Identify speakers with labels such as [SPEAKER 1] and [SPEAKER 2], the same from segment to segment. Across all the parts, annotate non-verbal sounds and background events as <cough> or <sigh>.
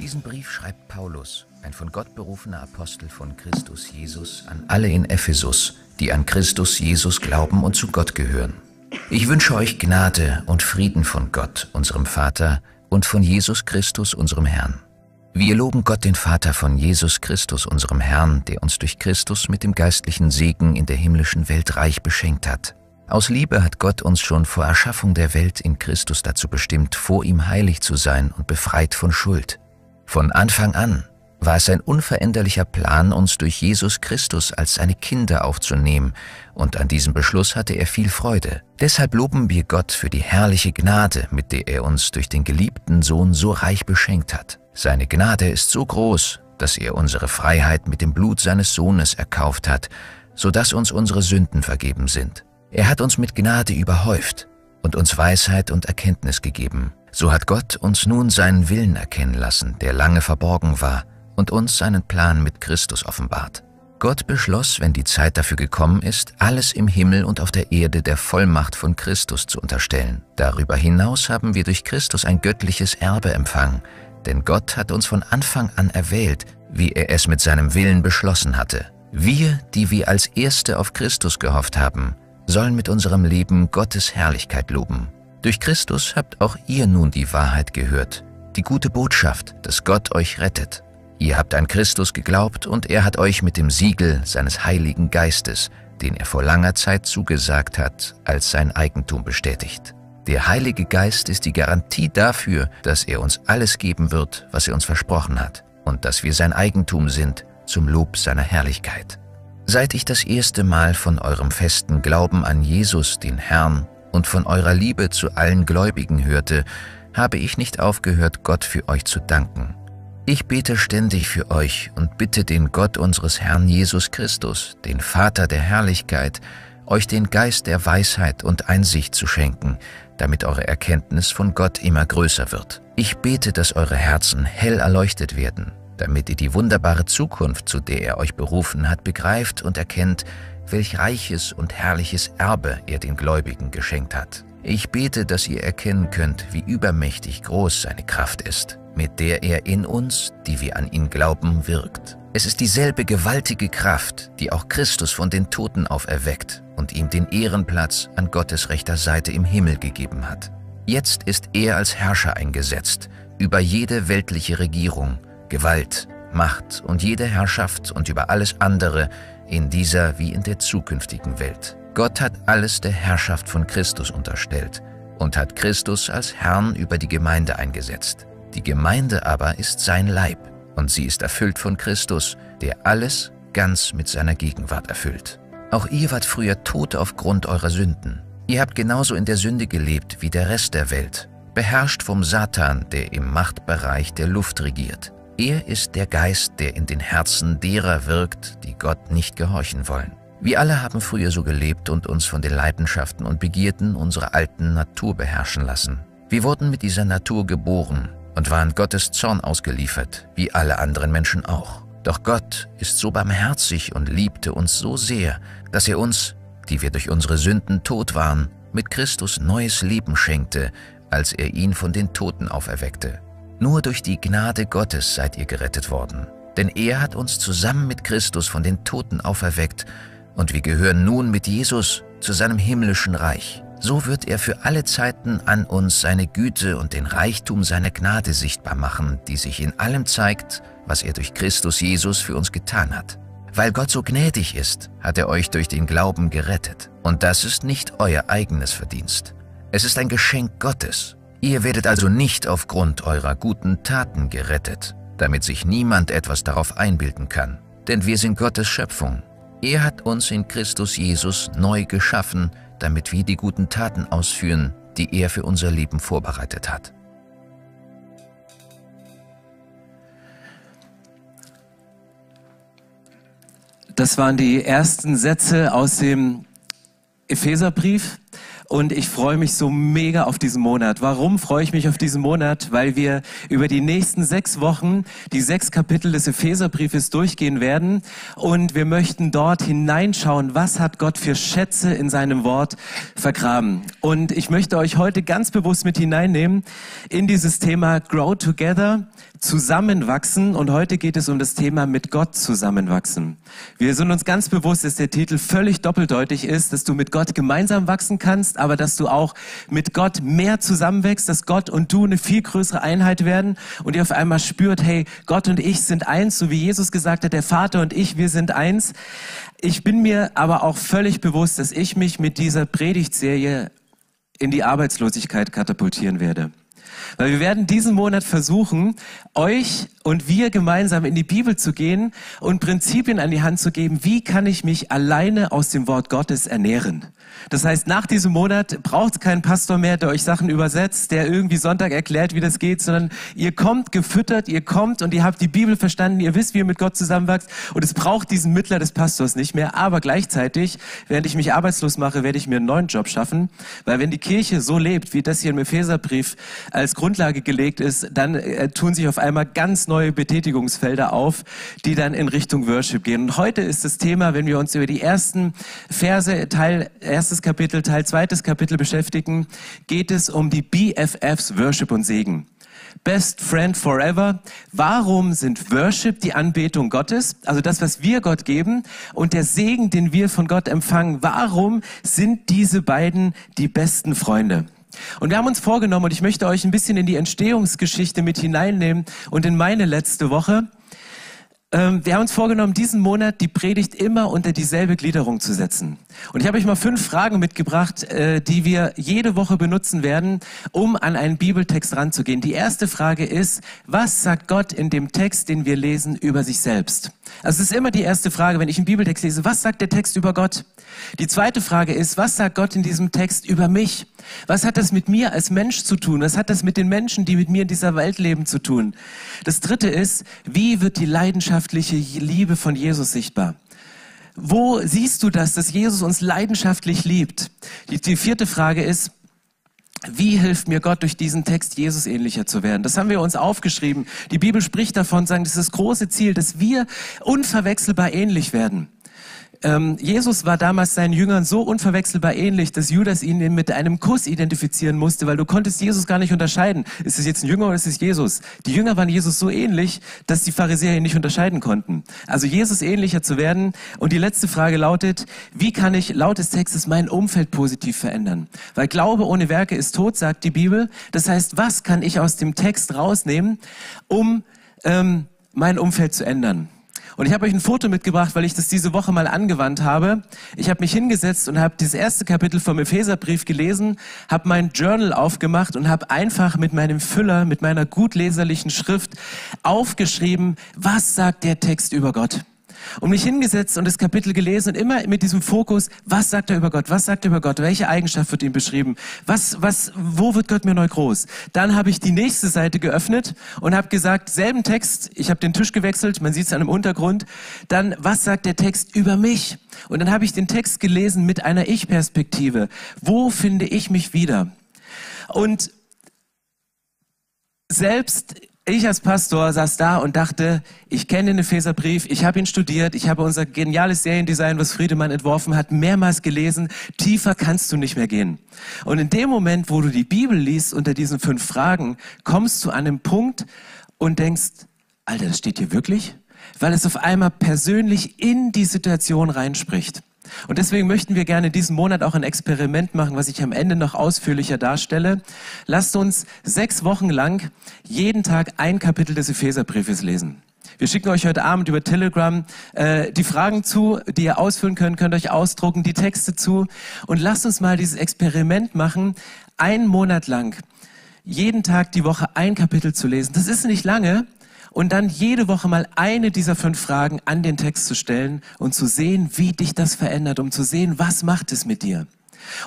[SPEAKER 1] Diesen Brief schreibt Paulus, ein von Gott berufener Apostel von Christus Jesus, an alle in Ephesus, die an Christus Jesus glauben und zu Gott gehören. Ich wünsche euch Gnade und Frieden von Gott, unserem Vater, und von Jesus Christus, unserem Herrn. Wir loben Gott, den Vater von Jesus Christus, unserem Herrn, der uns durch Christus mit dem geistlichen Segen in der himmlischen Welt reich beschenkt hat. Aus Liebe hat Gott uns schon vor Erschaffung der Welt in Christus dazu bestimmt, vor ihm heilig zu sein und befreit von Schuld. Von Anfang an war es ein unveränderlicher Plan, uns durch Jesus Christus als seine Kinder aufzunehmen, und an diesem Beschluss hatte er viel Freude. Deshalb loben wir Gott für die herrliche Gnade, mit der er uns durch den geliebten Sohn so reich beschenkt hat. Seine Gnade ist so groß, dass er unsere Freiheit mit dem Blut seines Sohnes erkauft hat, so dass uns unsere Sünden vergeben sind. Er hat uns mit Gnade überhäuft und uns Weisheit und Erkenntnis gegeben. So hat Gott uns nun seinen Willen erkennen lassen, der lange verborgen war, und uns seinen Plan mit Christus offenbart. Gott beschloss, wenn die Zeit dafür gekommen ist, alles im Himmel und auf der Erde der Vollmacht von Christus zu unterstellen. Darüber hinaus haben wir durch Christus ein göttliches Erbe empfangen, denn Gott hat uns von Anfang an erwählt, wie er es mit seinem Willen beschlossen hatte. Wir, die wir als Erste auf Christus gehofft haben, sollen mit unserem Leben Gottes Herrlichkeit loben. Durch Christus habt auch ihr nun die Wahrheit gehört, die gute Botschaft, dass Gott euch rettet. Ihr habt an Christus geglaubt und er hat euch mit dem Siegel seines Heiligen Geistes, den er vor langer Zeit zugesagt hat, als sein Eigentum bestätigt. Der Heilige Geist ist die Garantie dafür, dass er uns alles geben wird, was er uns versprochen hat, und dass wir sein Eigentum sind, zum Lob seiner Herrlichkeit. Seit ich das erste Mal von eurem festen Glauben an Jesus, den Herrn, und von eurer Liebe zu allen Gläubigen hörte, habe ich nicht aufgehört, Gott für euch zu danken. Ich bete ständig für euch und bitte den Gott unseres Herrn Jesus Christus, den Vater der Herrlichkeit, euch den Geist der Weisheit und Einsicht zu schenken, damit eure Erkenntnis von Gott immer größer wird. Ich bete, dass eure Herzen hell erleuchtet werden, damit ihr die wunderbare Zukunft, zu der er euch berufen hat, begreift und erkennt, welch reiches und herrliches Erbe er den Gläubigen geschenkt hat. Ich bete, dass ihr erkennen könnt, wie übermächtig groß seine Kraft ist mit der er in uns, die wir an ihn glauben, wirkt. Es ist dieselbe gewaltige Kraft, die auch Christus von den Toten auferweckt und ihm den Ehrenplatz an Gottes rechter Seite im Himmel gegeben hat. Jetzt ist er als Herrscher eingesetzt über jede weltliche Regierung, Gewalt, Macht und jede Herrschaft und über alles andere in dieser wie in der zukünftigen Welt. Gott hat alles der Herrschaft von Christus unterstellt und hat Christus als Herrn über die Gemeinde eingesetzt. Die Gemeinde aber ist sein Leib und sie ist erfüllt von Christus, der alles ganz mit seiner Gegenwart erfüllt. Auch ihr wart früher tot aufgrund eurer Sünden. Ihr habt genauso in der Sünde gelebt wie der Rest der Welt, beherrscht vom Satan, der im Machtbereich der Luft regiert. Er ist der Geist, der in den Herzen derer wirkt, die Gott nicht gehorchen wollen. Wir alle haben früher so gelebt und uns von den Leidenschaften und Begierden unserer alten Natur beherrschen lassen. Wir wurden mit dieser Natur geboren und waren Gottes Zorn ausgeliefert, wie alle anderen Menschen auch. Doch Gott ist so barmherzig und liebte uns so sehr, dass er uns, die wir durch unsere Sünden tot waren, mit Christus neues Leben schenkte, als er ihn von den Toten auferweckte. Nur durch die Gnade Gottes seid ihr gerettet worden. Denn er hat uns zusammen mit Christus von den Toten auferweckt und wir gehören nun mit Jesus zu seinem himmlischen Reich. So wird er für alle Zeiten an uns seine Güte und den Reichtum seiner Gnade sichtbar machen, die sich in allem zeigt, was er durch Christus Jesus für uns getan hat. Weil Gott so gnädig ist, hat er euch durch den Glauben gerettet. Und das ist nicht euer eigenes Verdienst. Es ist ein Geschenk Gottes. Ihr werdet also nicht aufgrund eurer guten Taten gerettet, damit sich niemand etwas darauf einbilden kann. Denn wir sind Gottes Schöpfung. Er hat uns in Christus Jesus neu geschaffen, damit wir die guten Taten ausführen, die er für unser Leben vorbereitet hat.
[SPEAKER 2] Das waren die ersten Sätze aus dem Epheserbrief. Und ich freue mich so mega auf diesen Monat. Warum freue ich mich auf diesen Monat? Weil wir über die nächsten sechs Wochen die sechs Kapitel des Epheserbriefes durchgehen werden. Und wir möchten dort hineinschauen, was hat Gott für Schätze in seinem Wort vergraben. Und ich möchte euch heute ganz bewusst mit hineinnehmen in dieses Thema Grow Together, Zusammenwachsen und heute geht es um das Thema mit Gott zusammenwachsen. Wir sind uns ganz bewusst, dass der Titel völlig doppeldeutig ist, dass du mit Gott gemeinsam wachsen kannst, aber dass du auch mit Gott mehr zusammenwächst, dass Gott und du eine viel größere Einheit werden und ihr auf einmal spürt, hey, Gott und ich sind eins, so wie Jesus gesagt hat, der Vater und ich, wir sind eins. Ich bin mir aber auch völlig bewusst, dass ich mich mit dieser Predigtserie in die Arbeitslosigkeit katapultieren werde. Weil wir werden diesen Monat versuchen, euch und wir gemeinsam in die Bibel zu gehen und Prinzipien an die Hand zu geben, wie kann ich mich alleine aus dem Wort Gottes ernähren. Das heißt, nach diesem Monat braucht es keinen Pastor mehr, der euch Sachen übersetzt, der irgendwie Sonntag erklärt, wie das geht, sondern ihr kommt gefüttert, ihr kommt und ihr habt die Bibel verstanden, ihr wisst, wie ihr mit Gott zusammenwächst und es braucht diesen Mittler des Pastors nicht mehr. Aber gleichzeitig, während ich mich arbeitslos mache, werde ich mir einen neuen Job schaffen, weil wenn die Kirche so lebt, wie das hier im Epheserbrief als Grundlage gelegt ist, dann äh, tun sich auf einmal ganz neue Betätigungsfelder auf, die dann in Richtung Worship gehen. Und heute ist das Thema, wenn wir uns über die ersten Verse, Teil erstes Kapitel, Teil zweites Kapitel beschäftigen, geht es um die BFFs Worship und Segen. Best Friend Forever. Warum sind Worship die Anbetung Gottes, also das, was wir Gott geben, und der Segen, den wir von Gott empfangen? Warum sind diese beiden die besten Freunde? Und wir haben uns vorgenommen, und ich möchte euch ein bisschen in die Entstehungsgeschichte mit hineinnehmen und in meine letzte Woche. Ähm, wir haben uns vorgenommen, diesen Monat die Predigt immer unter dieselbe Gliederung zu setzen. Und ich habe euch mal fünf Fragen mitgebracht, äh, die wir jede Woche benutzen werden, um an einen Bibeltext ranzugehen. Die erste Frage ist, was sagt Gott in dem Text, den wir lesen, über sich selbst? Also es ist immer die erste Frage, wenn ich einen Bibeltext lese, was sagt der Text über Gott? Die zweite Frage ist, was sagt Gott in diesem Text über mich? Was hat das mit mir als Mensch zu tun? Was hat das mit den Menschen, die mit mir in dieser Welt leben, zu tun? Das dritte ist, wie wird die leidenschaftliche Liebe von Jesus sichtbar? Wo siehst du das, dass Jesus uns leidenschaftlich liebt? Die, die vierte Frage ist, wie hilft mir Gott durch diesen Text Jesus ähnlicher zu werden? Das haben wir uns aufgeschrieben. Die Bibel spricht davon, sagen, das ist das große Ziel, dass wir unverwechselbar ähnlich werden. Ähm, Jesus war damals seinen Jüngern so unverwechselbar ähnlich, dass Judas ihn mit einem Kuss identifizieren musste, weil du konntest Jesus gar nicht unterscheiden. Ist es jetzt ein Jünger oder ist es Jesus? Die Jünger waren Jesus so ähnlich, dass die Pharisäer ihn nicht unterscheiden konnten. Also Jesus ähnlicher zu werden. Und die letzte Frage lautet, wie kann ich laut des Textes mein Umfeld positiv verändern? Weil Glaube ohne Werke ist tot, sagt die Bibel. Das heißt, was kann ich aus dem Text rausnehmen, um ähm, mein Umfeld zu ändern? Und ich habe euch ein Foto mitgebracht, weil ich das diese Woche mal angewandt habe. Ich habe mich hingesetzt und habe dieses erste Kapitel vom Epheserbrief gelesen, habe mein Journal aufgemacht und habe einfach mit meinem Füller, mit meiner gut leserlichen Schrift aufgeschrieben, was sagt der Text über Gott und mich hingesetzt und das Kapitel gelesen und immer mit diesem Fokus, was sagt er über Gott, was sagt er über Gott, welche Eigenschaft wird ihm beschrieben, was, was, wo wird Gott mir neu groß. Dann habe ich die nächste Seite geöffnet und habe gesagt, selben Text, ich habe den Tisch gewechselt, man sieht es an dem Untergrund, dann, was sagt der Text über mich? Und dann habe ich den Text gelesen mit einer Ich-Perspektive. Wo finde ich mich wieder? Und selbst ich als Pastor saß da und dachte, ich kenne den Epheserbrief, ich habe ihn studiert, ich habe unser geniales Seriendesign, was Friedemann entworfen hat, mehrmals gelesen. Tiefer kannst du nicht mehr gehen. Und in dem Moment, wo du die Bibel liest unter diesen fünf Fragen, kommst du an einen Punkt und denkst, Alter, das steht hier wirklich? Weil es auf einmal persönlich in die Situation reinspricht. Und deswegen möchten wir gerne diesen Monat auch ein Experiment machen, was ich am Ende noch ausführlicher darstelle. Lasst uns sechs Wochen lang jeden Tag ein Kapitel des Epheserbriefes lesen. Wir schicken euch heute Abend über Telegram äh, die Fragen zu, die ihr ausfüllen könnt, könnt euch ausdrucken, die Texte zu. Und lasst uns mal dieses Experiment machen, einen Monat lang jeden Tag die Woche ein Kapitel zu lesen. Das ist nicht lange, und dann jede Woche mal eine dieser fünf Fragen an den Text zu stellen und zu sehen, wie dich das verändert, um zu sehen, was macht es mit dir.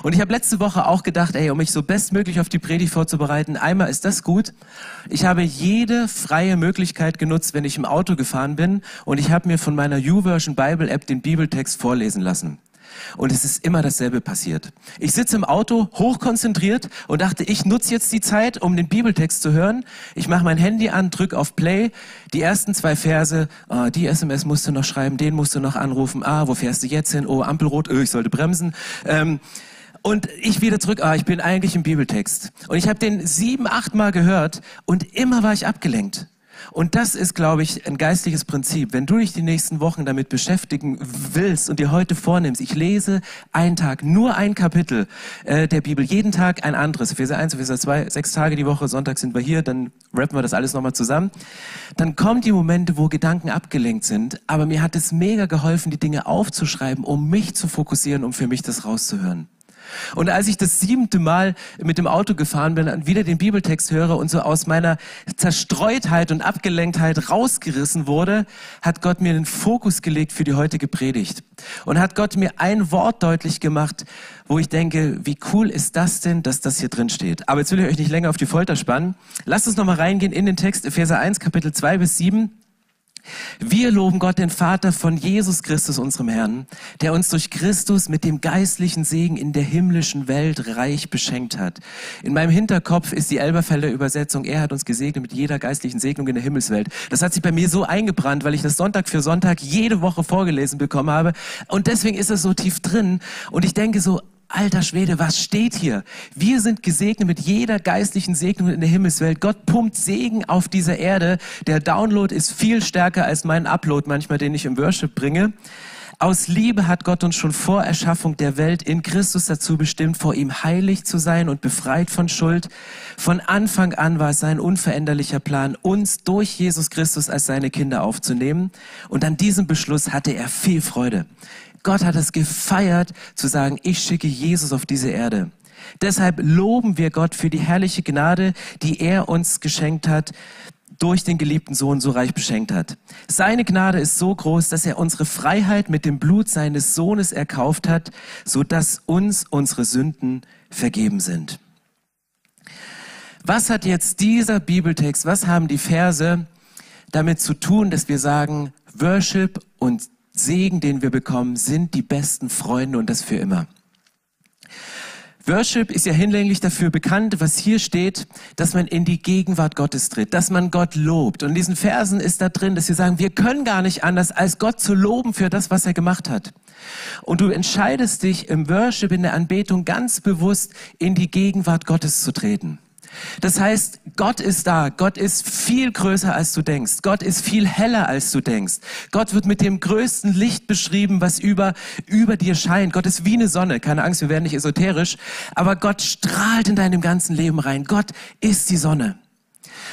[SPEAKER 2] Und ich habe letzte Woche auch gedacht, ey, um mich so bestmöglich auf die Predigt vorzubereiten, einmal ist das gut. Ich habe jede freie Möglichkeit genutzt, wenn ich im Auto gefahren bin und ich habe mir von meiner YouVersion Bible App den Bibeltext vorlesen lassen. Und es ist immer dasselbe passiert. Ich sitze im Auto, hochkonzentriert und dachte, ich nutze jetzt die Zeit, um den Bibeltext zu hören. Ich mache mein Handy an, drück auf Play, die ersten zwei Verse, oh, die SMS musst du noch schreiben, den musst du noch anrufen, ah, wo fährst du jetzt hin? Oh, Ampelrot, oh, ich sollte bremsen. Ähm, und ich wieder zurück, ah, ich bin eigentlich im Bibeltext. Und ich habe den sieben, acht Mal gehört und immer war ich abgelenkt. Und das ist, glaube ich, ein geistliches Prinzip. Wenn du dich die nächsten Wochen damit beschäftigen willst und dir heute vornimmst, ich lese einen Tag, nur ein Kapitel äh, der Bibel, jeden Tag ein anderes, Epheser 1, Epheser 2, sechs Tage die Woche, Sonntag sind wir hier, dann rappen wir das alles nochmal zusammen, dann kommen die Momente, wo Gedanken abgelenkt sind, aber mir hat es mega geholfen, die Dinge aufzuschreiben, um mich zu fokussieren, um für mich das rauszuhören. Und als ich das siebente Mal mit dem Auto gefahren bin und wieder den Bibeltext höre und so aus meiner Zerstreutheit und Abgelenktheit rausgerissen wurde, hat Gott mir den Fokus gelegt für die heutige Predigt. Und hat Gott mir ein Wort deutlich gemacht, wo ich denke, wie cool ist das denn, dass das hier drin steht. Aber jetzt will ich euch nicht länger auf die Folter spannen. Lasst uns nochmal reingehen in den Text Epheser 1, Kapitel 2 bis 7. Wir loben Gott, den Vater von Jesus Christus, unserem Herrn, der uns durch Christus mit dem geistlichen Segen in der himmlischen Welt reich beschenkt hat. In meinem Hinterkopf ist die Elberfelder Übersetzung, er hat uns gesegnet mit jeder geistlichen Segnung in der Himmelswelt. Das hat sich bei mir so eingebrannt, weil ich das Sonntag für Sonntag jede Woche vorgelesen bekommen habe. Und deswegen ist es so tief drin. Und ich denke so, alter Schwede, was steht hier? Wir sind gesegnet mit jeder geistlichen Segnung in der Himmelswelt. Gott pumpt Segen auf dieser Erde. Der Download ist viel stärker als mein Upload manchmal, den ich im Worship bringe. Aus Liebe hat Gott uns schon vor Erschaffung der Welt in Christus dazu bestimmt, vor ihm heilig zu sein und befreit von Schuld. Von Anfang an war es sein unveränderlicher Plan, uns durch Jesus Christus als seine Kinder aufzunehmen. Und an diesem Beschluss hatte er viel Freude. Gott hat es gefeiert, zu sagen, ich schicke Jesus auf diese Erde. Deshalb loben wir Gott für die herrliche Gnade, die er uns geschenkt hat, durch den geliebten Sohn so reich beschenkt hat. Seine Gnade ist so groß, dass er unsere Freiheit mit dem Blut seines Sohnes erkauft hat, so dass uns unsere Sünden vergeben sind. Was hat jetzt dieser Bibeltext, was haben die Verse damit zu tun, dass wir sagen, Worship und Segen, den wir bekommen, sind die besten Freunde und das für immer. Worship ist ja hinlänglich dafür bekannt, was hier steht, dass man in die Gegenwart Gottes tritt, dass man Gott lobt. Und in diesen Versen ist da drin, dass wir sagen, wir können gar nicht anders, als Gott zu loben für das, was er gemacht hat. Und du entscheidest dich im Worship, in der Anbetung ganz bewusst in die Gegenwart Gottes zu treten. Das heißt, Gott ist da. Gott ist viel größer, als du denkst. Gott ist viel heller, als du denkst. Gott wird mit dem größten Licht beschrieben, was über, über dir scheint. Gott ist wie eine Sonne. Keine Angst, wir werden nicht esoterisch. Aber Gott strahlt in deinem ganzen Leben rein. Gott ist die Sonne.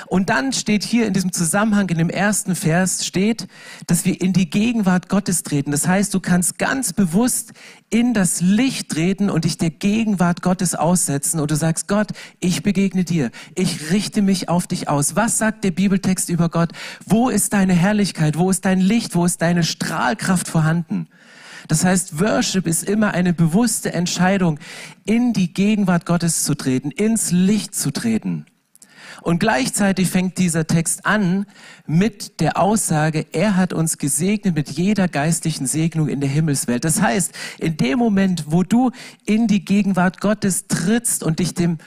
[SPEAKER 2] Und dann steht hier in diesem Zusammenhang, in dem ersten Vers steht, dass wir in die Gegenwart Gottes treten. Das heißt, du kannst ganz bewusst in das Licht treten und dich der Gegenwart Gottes aussetzen und du sagst, Gott, ich begegne dir. Ich richte mich auf dich aus. Was sagt der Bibeltext über Gott? Wo ist deine Herrlichkeit? Wo ist dein Licht? Wo ist deine Strahlkraft vorhanden? Das heißt, Worship ist immer eine bewusste Entscheidung, in die Gegenwart Gottes zu treten, ins Licht zu treten. Und gleichzeitig fängt dieser Text an mit der Aussage, er hat uns gesegnet mit jeder geistlichen Segnung in der Himmelswelt. Das heißt, in dem Moment, wo du in die Gegenwart Gottes trittst und dich dem,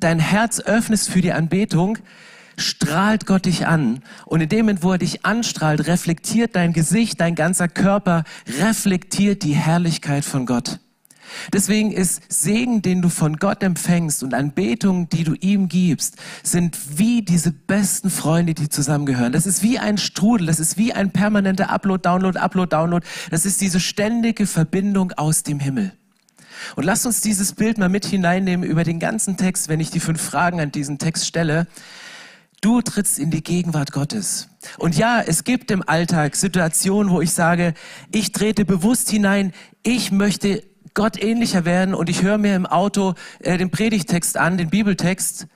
[SPEAKER 2] dein Herz öffnest für die Anbetung, strahlt Gott dich an. Und in dem Moment, wo er dich anstrahlt, reflektiert dein Gesicht, dein ganzer Körper, reflektiert die Herrlichkeit von Gott. Deswegen ist Segen, den du von Gott empfängst und Anbetung, die du ihm gibst, sind wie diese besten Freunde, die zusammengehören. Das ist wie ein Strudel, das ist wie ein permanenter Upload, Download, Upload, Download. Das ist diese ständige Verbindung aus dem Himmel. Und lasst uns dieses Bild mal mit hineinnehmen über den ganzen Text, wenn ich die fünf Fragen an diesen Text stelle. Du trittst in die Gegenwart Gottes. Und ja, es gibt im Alltag Situationen, wo ich sage, ich trete bewusst hinein, ich möchte Gott ähnlicher werden und ich höre mir im Auto äh, den Predigtext an, den Bibeltext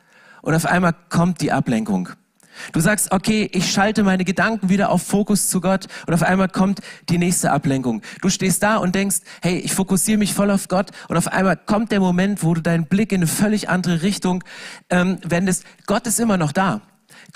[SPEAKER 2] und auf einmal kommt die Ablenkung. Du sagst, okay, ich schalte meine Gedanken wieder auf Fokus zu Gott und auf einmal kommt die nächste Ablenkung. Du stehst da und denkst, hey, ich fokussiere mich voll auf Gott und auf einmal kommt der Moment, wo du deinen Blick in eine völlig andere Richtung ähm, wendest. Gott ist immer noch da.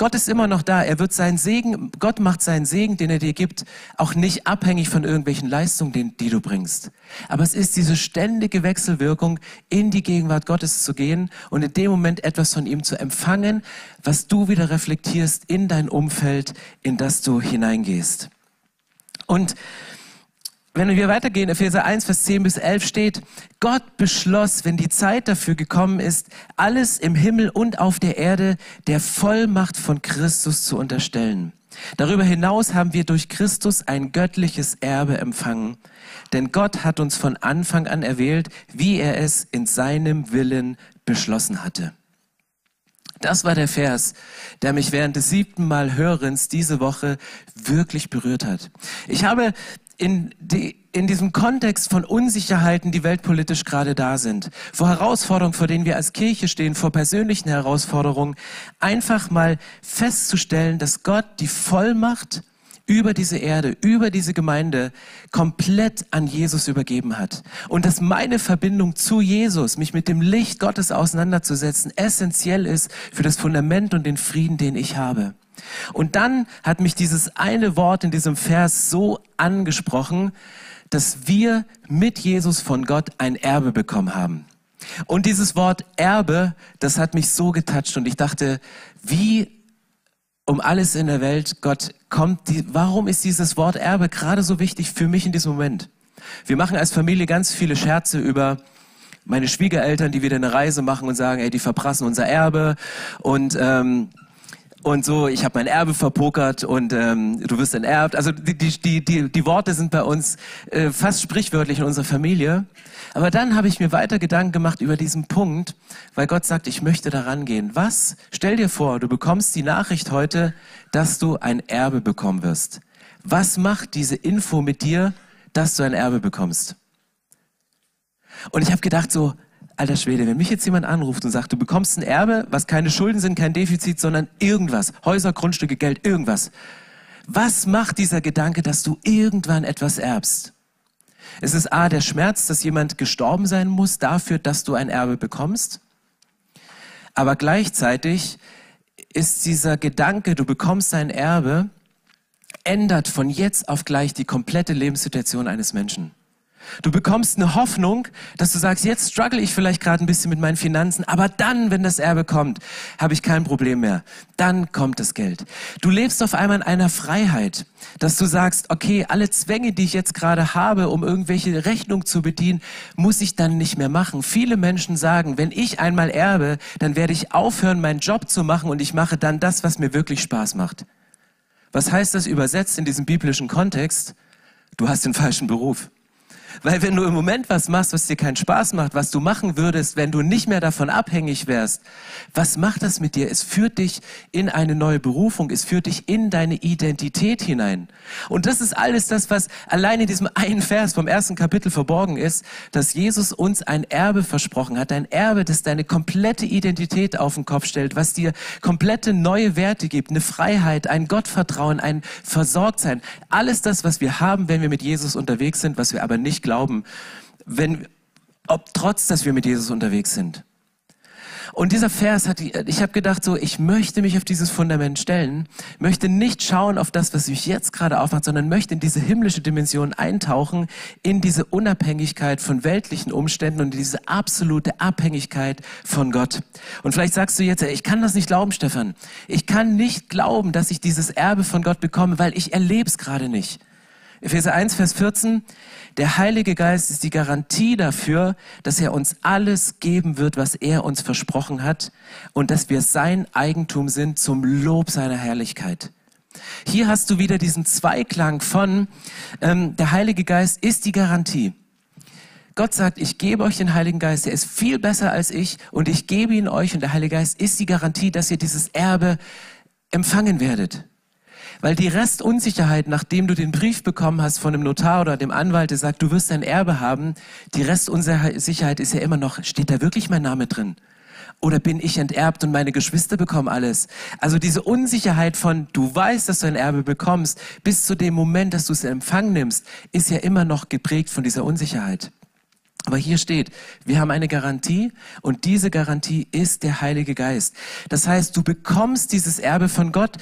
[SPEAKER 2] Gott ist immer noch da. Er wird seinen Segen, Gott macht seinen Segen, den er dir gibt, auch nicht abhängig von irgendwelchen Leistungen, die, die du bringst. Aber es ist diese ständige Wechselwirkung, in die Gegenwart Gottes zu gehen und in dem Moment etwas von ihm zu empfangen, was du wieder reflektierst in dein Umfeld, in das du hineingehst. Und wenn wir weitergehen, Epheser 1, Vers 10 bis 11 steht, Gott beschloss, wenn die Zeit dafür gekommen ist, alles im Himmel und auf der Erde der Vollmacht von Christus zu unterstellen. Darüber hinaus haben wir durch Christus ein göttliches Erbe empfangen. Denn Gott hat uns von Anfang an erwählt, wie er es in seinem Willen beschlossen hatte. Das war der Vers, der mich während des siebten Mal Hörens diese Woche wirklich berührt hat. Ich habe in, die, in diesem Kontext von Unsicherheiten, die weltpolitisch gerade da sind, vor Herausforderungen, vor denen wir als Kirche stehen, vor persönlichen Herausforderungen, einfach mal festzustellen, dass Gott die Vollmacht über diese Erde, über diese Gemeinde komplett an Jesus übergeben hat. Und dass meine Verbindung zu Jesus, mich mit dem Licht Gottes auseinanderzusetzen, essentiell ist für das Fundament und den Frieden, den ich habe. Und dann hat mich dieses eine Wort in diesem Vers so angesprochen, dass wir mit Jesus von Gott ein Erbe bekommen haben. Und dieses Wort Erbe, das hat mich so getatscht und ich dachte, wie um alles in der Welt, Gott kommt, die, warum ist dieses Wort Erbe gerade so wichtig für mich in diesem Moment? Wir machen als Familie ganz viele Scherze über meine Schwiegereltern, die wieder eine Reise machen und sagen, ey, die verprassen unser Erbe und ähm, und so, ich habe mein Erbe verpokert und ähm, du wirst enterbt. Also die, die, die, die Worte sind bei uns äh, fast sprichwörtlich in unserer Familie. Aber dann habe ich mir weiter Gedanken gemacht über diesen Punkt, weil Gott sagt, ich möchte daran gehen. Was? Stell dir vor, du bekommst die Nachricht heute, dass du ein Erbe bekommen wirst. Was macht diese Info mit dir, dass du ein Erbe bekommst? Und ich habe gedacht so, alter Schwede, wenn mich jetzt jemand anruft und sagt, du bekommst ein Erbe, was keine Schulden sind, kein Defizit, sondern irgendwas, Häuser, Grundstücke, Geld, irgendwas. Was macht dieser Gedanke, dass du irgendwann etwas erbst? Es ist A, der Schmerz, dass jemand gestorben sein muss dafür, dass du ein Erbe bekommst. Aber gleichzeitig ist dieser Gedanke, du bekommst ein Erbe, ändert von jetzt auf gleich die komplette Lebenssituation eines Menschen. Du bekommst eine Hoffnung, dass du sagst, jetzt struggle ich vielleicht gerade ein bisschen mit meinen Finanzen, aber dann, wenn das Erbe kommt, habe ich kein Problem mehr. Dann kommt das Geld. Du lebst auf einmal in einer Freiheit, dass du sagst, okay, alle Zwänge, die ich jetzt gerade habe, um irgendwelche Rechnung zu bedienen, muss ich dann nicht mehr machen. Viele Menschen sagen, wenn ich einmal erbe, dann werde ich aufhören, meinen Job zu machen und ich mache dann das, was mir wirklich Spaß macht. Was heißt das übersetzt in diesem biblischen Kontext? Du hast den falschen Beruf. Weil wenn du im Moment was machst, was dir keinen Spaß macht, was du machen würdest, wenn du nicht mehr davon abhängig wärst, was macht das mit dir? Es führt dich in eine neue Berufung, es führt dich in deine Identität hinein. Und das ist alles das, was allein in diesem <laughs> einen Vers vom ersten Kapitel verborgen ist, dass Jesus uns ein Erbe versprochen hat, ein Erbe, das deine komplette Identität auf den Kopf stellt, was dir komplette neue Werte gibt, eine Freiheit, ein Gottvertrauen, ein Versorgtsein. Alles das, was wir haben, wenn wir mit Jesus unterwegs sind, was wir aber nicht glauben, wenn, ob trotz, dass wir mit Jesus unterwegs sind. Und dieser Vers hat, ich habe gedacht, so, ich möchte mich auf dieses Fundament stellen, möchte nicht schauen auf das, was mich jetzt gerade aufmacht, sondern möchte in diese himmlische Dimension eintauchen, in diese Unabhängigkeit von weltlichen Umständen und diese absolute Abhängigkeit von Gott. Und vielleicht sagst du jetzt, ich kann das nicht glauben, Stefan. Ich kann nicht glauben, dass ich dieses Erbe von Gott bekomme, weil ich erlebe es gerade nicht. Epheser 1, Vers 14. Der Heilige Geist ist die Garantie dafür, dass er uns alles geben wird, was er uns versprochen hat und dass wir sein Eigentum sind zum Lob seiner Herrlichkeit. Hier hast du wieder diesen Zweiklang von, ähm, der Heilige Geist ist die Garantie. Gott sagt, ich gebe euch den Heiligen Geist, der ist viel besser als ich und ich gebe ihn euch und der Heilige Geist ist die Garantie, dass ihr dieses Erbe empfangen werdet. Weil die Restunsicherheit, nachdem du den Brief bekommen hast von dem Notar oder dem Anwalt, der sagt, du wirst ein Erbe haben, die Restunsicherheit ist ja immer noch, steht da wirklich mein Name drin? Oder bin ich enterbt und meine Geschwister bekommen alles? Also diese Unsicherheit von, du weißt, dass du ein Erbe bekommst, bis zu dem Moment, dass du es in Empfang nimmst, ist ja immer noch geprägt von dieser Unsicherheit. Aber hier steht, wir haben eine Garantie und diese Garantie ist der Heilige Geist. Das heißt, du bekommst dieses Erbe von Gott.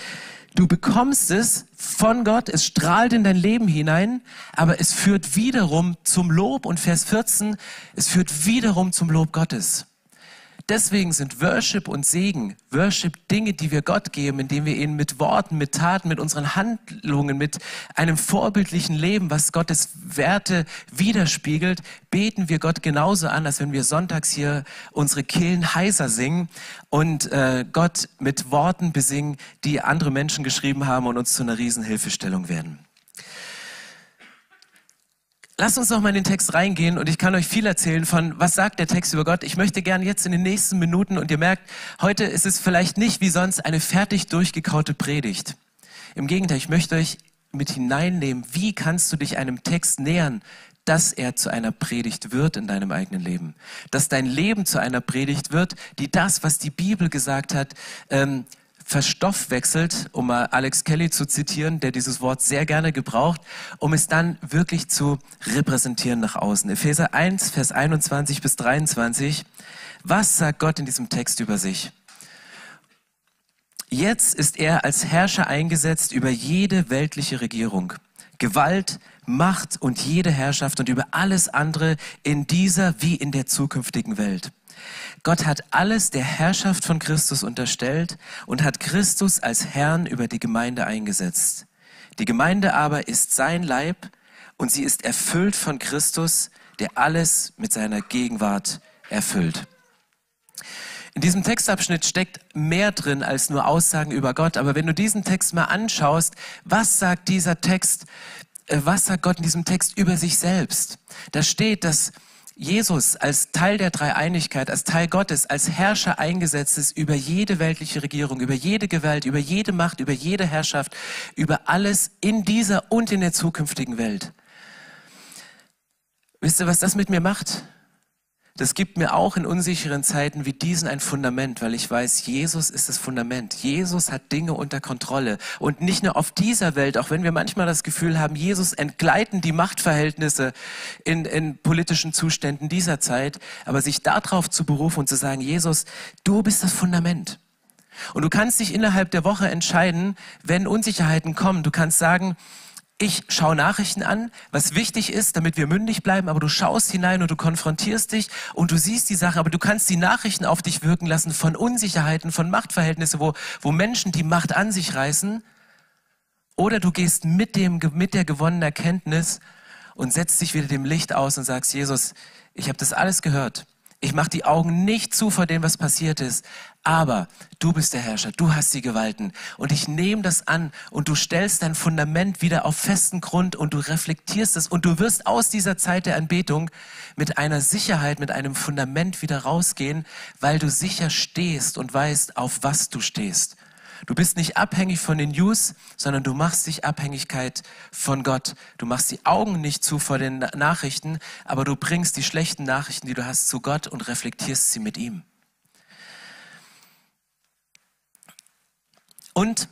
[SPEAKER 2] Du bekommst es von Gott, es strahlt in dein Leben hinein, aber es führt wiederum zum Lob und Vers 14, es führt wiederum zum Lob Gottes. Deswegen sind Worship und Segen, Worship Dinge, die wir Gott geben, indem wir ihn mit Worten, mit Taten, mit unseren Handlungen, mit einem vorbildlichen Leben, was Gottes Werte widerspiegelt, beten wir Gott genauso an, als wenn wir sonntags hier unsere Kehlen heiser singen und äh, Gott mit Worten besingen, die andere Menschen geschrieben haben und uns zu einer Riesenhilfestellung werden. Lasst uns noch mal in den Text reingehen und ich kann euch viel erzählen von, was sagt der Text über Gott. Ich möchte gerne jetzt in den nächsten Minuten und ihr merkt, heute ist es vielleicht nicht wie sonst eine fertig durchgekaute Predigt. Im Gegenteil, ich möchte euch mit hineinnehmen, wie kannst du dich einem Text nähern, dass er zu einer Predigt wird in deinem eigenen Leben. Dass dein Leben zu einer Predigt wird, die das, was die Bibel gesagt hat, ähm, verstoffwechselt, um mal Alex Kelly zu zitieren, der dieses Wort sehr gerne gebraucht, um es dann wirklich zu repräsentieren nach außen. Epheser 1, Vers 21 bis 23. Was sagt Gott in diesem Text über sich? Jetzt ist er als Herrscher eingesetzt über jede weltliche Regierung, Gewalt, Macht und jede Herrschaft und über alles andere in dieser wie in der zukünftigen Welt. Gott hat alles der Herrschaft von Christus unterstellt und hat Christus als Herrn über die Gemeinde eingesetzt. Die Gemeinde aber ist sein Leib und sie ist erfüllt von Christus, der alles mit seiner Gegenwart erfüllt. In diesem Textabschnitt steckt mehr drin als nur Aussagen über Gott. Aber wenn du diesen Text mal anschaust, was sagt dieser Text, äh, was sagt Gott in diesem Text über sich selbst? Da steht, dass Jesus als Teil der Dreieinigkeit, als Teil Gottes, als Herrscher eingesetzt ist über jede weltliche Regierung, über jede Gewalt, über jede Macht, über jede Herrschaft, über alles in dieser und in der zukünftigen Welt. Wisst ihr, was das mit mir macht? Das gibt mir auch in unsicheren Zeiten wie diesen ein Fundament, weil ich weiß, Jesus ist das Fundament. Jesus hat Dinge unter Kontrolle. Und nicht nur auf dieser Welt, auch wenn wir manchmal das Gefühl haben, Jesus entgleiten die Machtverhältnisse in, in politischen Zuständen dieser Zeit, aber sich darauf zu berufen und zu sagen, Jesus, du bist das Fundament. Und du kannst dich innerhalb der Woche entscheiden, wenn Unsicherheiten kommen. Du kannst sagen, ich schaue Nachrichten an, was wichtig ist, damit wir mündig bleiben, aber du schaust hinein und du konfrontierst dich und du siehst die Sache, aber du kannst die Nachrichten auf dich wirken lassen von Unsicherheiten, von Machtverhältnissen, wo, wo Menschen die Macht an sich reißen. Oder du gehst mit, dem, mit der gewonnenen Erkenntnis und setzt dich wieder dem Licht aus und sagst, Jesus, ich habe das alles gehört. Ich mache die Augen nicht zu vor dem, was passiert ist. Aber du bist der Herrscher, du hast die Gewalten. Und ich nehme das an und du stellst dein Fundament wieder auf festen Grund und du reflektierst es und du wirst aus dieser Zeit der Anbetung mit einer Sicherheit, mit einem Fundament wieder rausgehen, weil du sicher stehst und weißt, auf was du stehst. Du bist nicht abhängig von den News, sondern du machst dich Abhängigkeit von Gott. Du machst die Augen nicht zu vor den Nachrichten, aber du bringst die schlechten Nachrichten, die du hast, zu Gott und reflektierst sie mit ihm. Und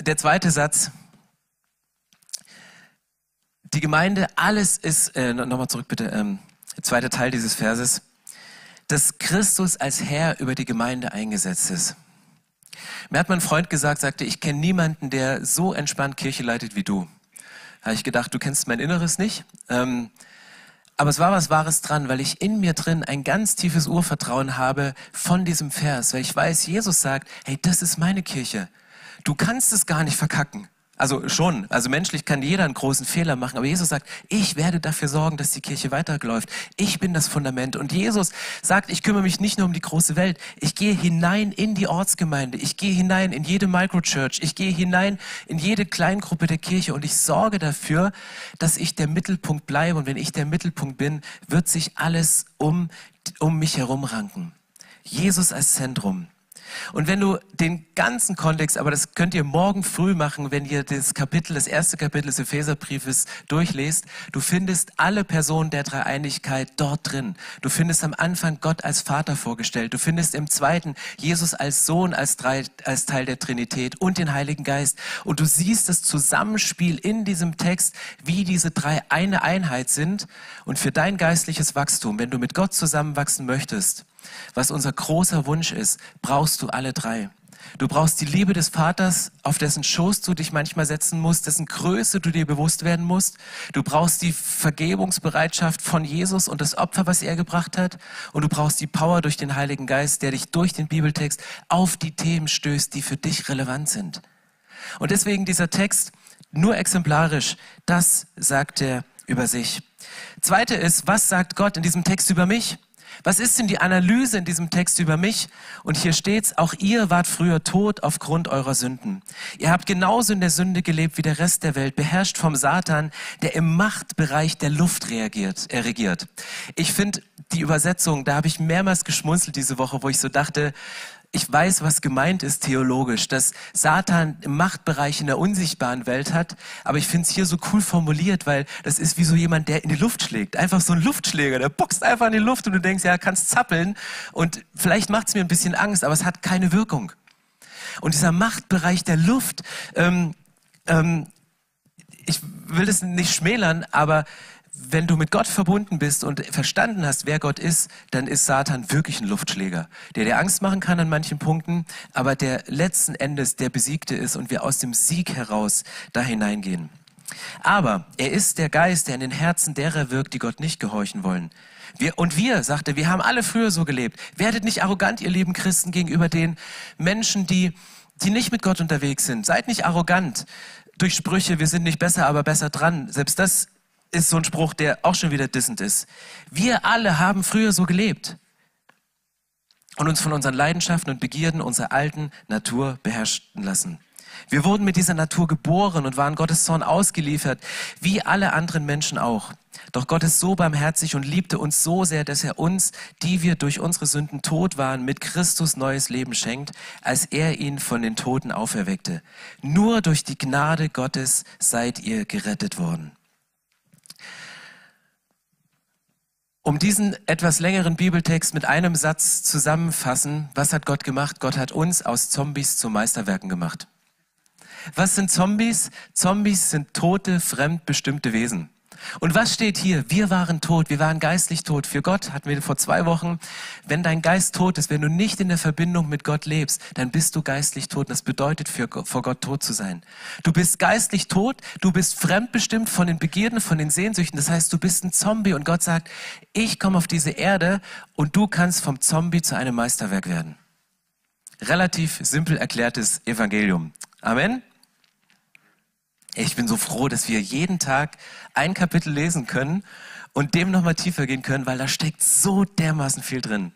[SPEAKER 2] der zweite Satz. Die Gemeinde, alles ist, äh, nochmal zurück bitte, ähm, der zweite Teil dieses Verses, dass Christus als Herr über die Gemeinde eingesetzt ist. Mir hat mein Freund gesagt, sagte, ich kenne niemanden, der so entspannt Kirche leitet wie du. Da habe ich gedacht, du kennst mein Inneres nicht. Ähm, aber es war was Wahres dran, weil ich in mir drin ein ganz tiefes Urvertrauen habe von diesem Vers, weil ich weiß, Jesus sagt, hey, das ist meine Kirche. Du kannst es gar nicht verkacken. Also schon, also menschlich kann jeder einen großen Fehler machen, aber Jesus sagt, ich werde dafür sorgen, dass die Kirche weiterläuft. Ich bin das Fundament. Und Jesus sagt, ich kümmere mich nicht nur um die große Welt, ich gehe hinein in die Ortsgemeinde, ich gehe hinein in jede Microchurch, ich gehe hinein in jede Kleingruppe der Kirche und ich sorge dafür, dass ich der Mittelpunkt bleibe. Und wenn ich der Mittelpunkt bin, wird sich alles um, um mich herum ranken. Jesus als Zentrum. Und wenn du den ganzen Kontext, aber das könnt ihr morgen früh machen, wenn ihr das Kapitel, das erste Kapitel des Epheserbriefes durchlest, du findest alle Personen der Dreieinigkeit dort drin. Du findest am Anfang Gott als Vater vorgestellt. Du findest im zweiten Jesus als Sohn, als, drei, als Teil der Trinität und den Heiligen Geist. Und du siehst das Zusammenspiel in diesem Text, wie diese drei eine Einheit sind. Und für dein geistliches Wachstum, wenn du mit Gott zusammenwachsen möchtest, was unser großer Wunsch ist, brauchst du alle drei. Du brauchst die Liebe des Vaters, auf dessen Schoß du dich manchmal setzen musst, dessen Größe du dir bewusst werden musst. Du brauchst die Vergebungsbereitschaft von Jesus und das Opfer, was er gebracht hat. Und du brauchst die Power durch den Heiligen Geist, der dich durch den Bibeltext auf die Themen stößt, die für dich relevant sind. Und deswegen dieser Text nur exemplarisch, das sagt er über sich. Zweite ist, was sagt Gott in diesem Text über mich? Was ist denn die Analyse in diesem Text über mich? Und hier steht's, auch ihr wart früher tot aufgrund eurer Sünden. Ihr habt genauso in der Sünde gelebt wie der Rest der Welt, beherrscht vom Satan, der im Machtbereich der Luft reagiert, er regiert. Ich finde die Übersetzung, da habe ich mehrmals geschmunzelt diese Woche, wo ich so dachte, ich weiß, was gemeint ist theologisch, dass Satan im Machtbereich in der unsichtbaren Welt hat, aber ich finde es hier so cool formuliert, weil das ist wie so jemand, der in die Luft schlägt. Einfach so ein Luftschläger, der boxt einfach in die Luft und du denkst, ja, kannst zappeln und vielleicht macht es mir ein bisschen Angst, aber es hat keine Wirkung. Und dieser Machtbereich der Luft, ähm, ähm, ich will das nicht schmälern, aber wenn du mit Gott verbunden bist und verstanden hast, wer Gott ist, dann ist Satan wirklich ein Luftschläger, der dir Angst machen kann an manchen Punkten, aber der letzten Endes der Besiegte ist und wir aus dem Sieg heraus da hineingehen. Aber er ist der Geist, der in den Herzen derer wirkt, die Gott nicht gehorchen wollen. Wir, und wir, sagte, wir haben alle früher so gelebt. Werdet nicht arrogant, ihr lieben Christen, gegenüber den Menschen, die, die nicht mit Gott unterwegs sind. Seid nicht arrogant durch Sprüche, wir sind nicht besser, aber besser dran. Selbst das ist so ein Spruch, der auch schon wieder dissend ist. Wir alle haben früher so gelebt und uns von unseren Leidenschaften und Begierden unserer alten Natur beherrschen lassen. Wir wurden mit dieser Natur geboren und waren Gottes Zorn ausgeliefert, wie alle anderen Menschen auch. Doch Gott ist so barmherzig und liebte uns so sehr, dass er uns, die wir durch unsere Sünden tot waren, mit Christus neues Leben schenkt, als er ihn von den Toten auferweckte. Nur durch die Gnade Gottes seid ihr gerettet worden. Um diesen etwas längeren Bibeltext mit einem Satz zusammenfassen, was hat Gott gemacht? Gott hat uns aus Zombies zu Meisterwerken gemacht. Was sind Zombies? Zombies sind tote, fremdbestimmte Wesen. Und was steht hier? Wir waren tot, wir waren geistlich tot. Für Gott hatten wir vor zwei Wochen, wenn dein Geist tot ist, wenn du nicht in der Verbindung mit Gott lebst, dann bist du geistlich tot. Das bedeutet, für, vor Gott tot zu sein. Du bist geistlich tot, du bist fremdbestimmt von den Begierden, von den Sehnsüchten. Das heißt, du bist ein Zombie und Gott sagt, ich komme auf diese Erde und du kannst vom Zombie zu einem Meisterwerk werden. Relativ simpel erklärtes Evangelium. Amen. Ich bin so froh, dass wir jeden Tag ein Kapitel lesen können und dem nochmal tiefer gehen können, weil da steckt so dermaßen viel drin.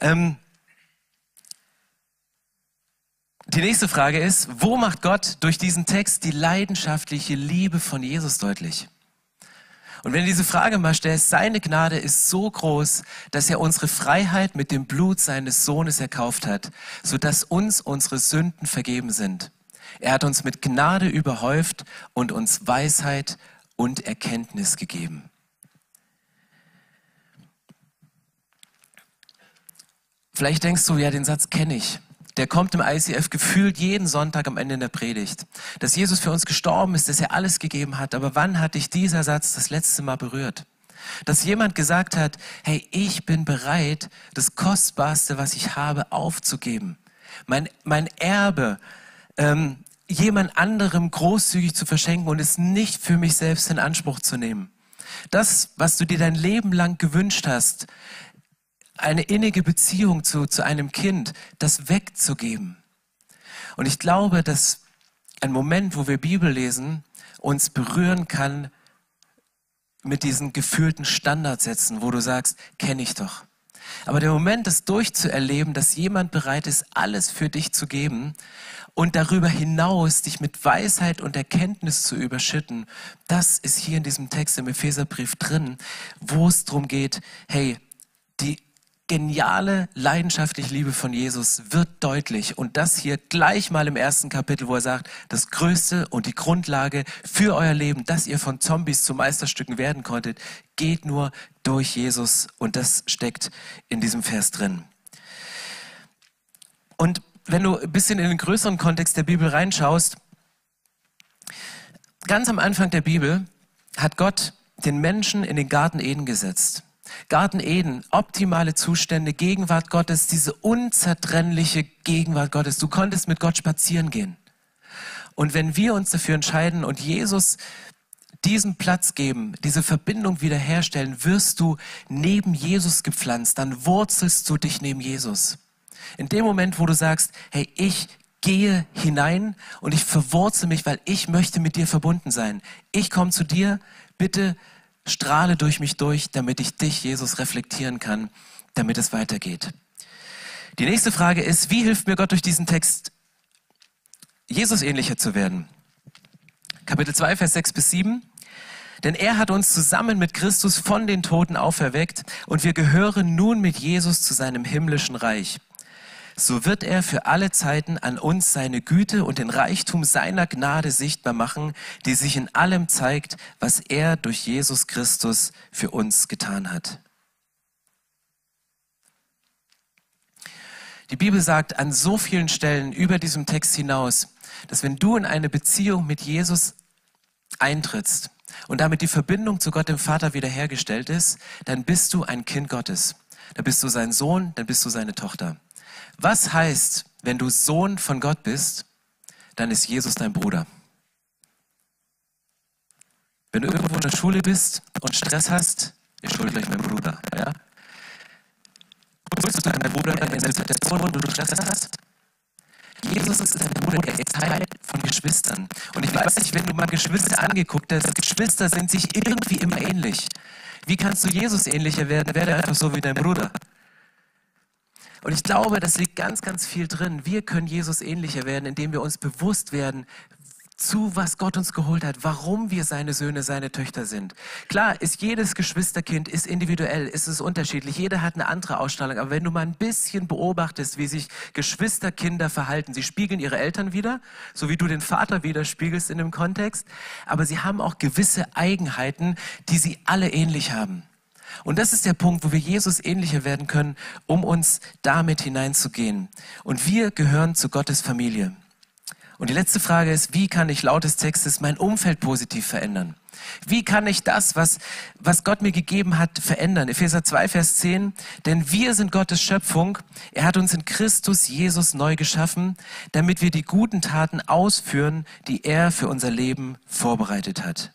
[SPEAKER 2] Ähm, die nächste Frage ist, wo macht Gott durch diesen Text die leidenschaftliche Liebe von Jesus deutlich? Und wenn du diese Frage mal stellst, seine Gnade ist so groß, dass er unsere Freiheit mit dem Blut seines Sohnes erkauft hat, sodass uns unsere Sünden vergeben sind. Er hat uns mit Gnade überhäuft und uns Weisheit und Erkenntnis gegeben. Vielleicht denkst du, ja, den Satz kenne ich. Der kommt im ICF gefühlt jeden Sonntag am Ende der Predigt. Dass Jesus für uns gestorben ist, dass er alles gegeben hat. Aber wann hat dich dieser Satz das letzte Mal berührt? Dass jemand gesagt hat, hey, ich bin bereit, das Kostbarste, was ich habe, aufzugeben. Mein, mein Erbe, ähm, jemand anderem großzügig zu verschenken und es nicht für mich selbst in Anspruch zu nehmen. Das, was du dir dein Leben lang gewünscht hast, eine innige Beziehung zu, zu einem Kind, das wegzugeben. Und ich glaube, dass ein Moment, wo wir Bibel lesen, uns berühren kann mit diesen gefühlten Standardsätzen, wo du sagst, kenne ich doch. Aber der Moment, das durchzuerleben, dass jemand bereit ist, alles für dich zu geben und darüber hinaus dich mit Weisheit und Erkenntnis zu überschütten, das ist hier in diesem Text im Epheserbrief drin, wo es darum geht, hey, geniale, leidenschaftliche Liebe von Jesus wird deutlich. Und das hier gleich mal im ersten Kapitel, wo er sagt, das Größte und die Grundlage für euer Leben, dass ihr von Zombies zu Meisterstücken werden konntet, geht nur durch Jesus. Und das steckt in diesem Vers drin. Und wenn du ein bisschen in den größeren Kontext der Bibel reinschaust, ganz am Anfang der Bibel hat Gott den Menschen in den Garten Eden gesetzt. Garten Eden, optimale Zustände, Gegenwart Gottes, diese unzertrennliche Gegenwart Gottes. Du konntest mit Gott spazieren gehen. Und wenn wir uns dafür entscheiden und Jesus diesen Platz geben, diese Verbindung wiederherstellen, wirst du neben Jesus gepflanzt, dann wurzelst du dich neben Jesus. In dem Moment, wo du sagst, hey, ich gehe hinein und ich verwurzel mich, weil ich möchte mit dir verbunden sein. Ich komme zu dir, bitte strahle durch mich durch, damit ich dich, Jesus, reflektieren kann, damit es weitergeht. Die nächste Frage ist, wie hilft mir Gott durch diesen Text, Jesus ähnlicher zu werden? Kapitel 2, Vers 6 bis 7. Denn er hat uns zusammen mit Christus von den Toten auferweckt und wir gehören nun mit Jesus zu seinem himmlischen Reich. So wird er für alle Zeiten an uns seine Güte und den Reichtum seiner Gnade sichtbar machen, die sich in allem zeigt, was er durch Jesus Christus für uns getan hat. Die Bibel sagt an so vielen Stellen über diesem Text hinaus, dass wenn du in eine Beziehung mit Jesus eintrittst und damit die Verbindung zu Gott dem Vater wiederhergestellt ist, dann bist du ein Kind Gottes. Dann bist du sein Sohn, dann bist du seine Tochter. Was heißt, wenn du Sohn von Gott bist, dann ist Jesus dein Bruder. Wenn du irgendwo in der Schule bist und Stress hast, ich schulde euch mein Bruder. Ja? Holst du deinen Bruder in der Situation, wo du Stress hast? Jesus ist dein Bruder, er ist Teil von Geschwistern. Und ich weiß nicht, wenn du mal Geschwister angeguckt hast, Geschwister sind sich irgendwie immer ähnlich. Wie kannst du Jesus ähnlicher werden? Werde einfach so wie dein Bruder. Und ich glaube, das liegt ganz, ganz viel drin. Wir können Jesus ähnlicher werden, indem wir uns bewusst werden, zu was Gott uns geholt hat, warum wir seine Söhne, seine Töchter sind. Klar, ist jedes Geschwisterkind ist individuell, ist es unterschiedlich. Jeder hat eine andere Ausstrahlung. Aber wenn du mal ein bisschen beobachtest, wie sich Geschwisterkinder verhalten, sie spiegeln ihre Eltern wieder, so wie du den Vater widerspiegelst in dem Kontext. Aber sie haben auch gewisse Eigenheiten, die sie alle ähnlich haben. Und das ist der Punkt, wo wir Jesus ähnlicher werden können, um uns damit hineinzugehen. Und wir gehören zu Gottes Familie. Und die letzte Frage ist, wie kann ich laut des Textes mein Umfeld positiv verändern? Wie kann ich das, was, was Gott mir gegeben hat, verändern? Epheser 2, Vers 10. Denn wir sind Gottes Schöpfung. Er hat uns in Christus Jesus neu geschaffen, damit wir die guten Taten ausführen, die er für unser Leben vorbereitet hat.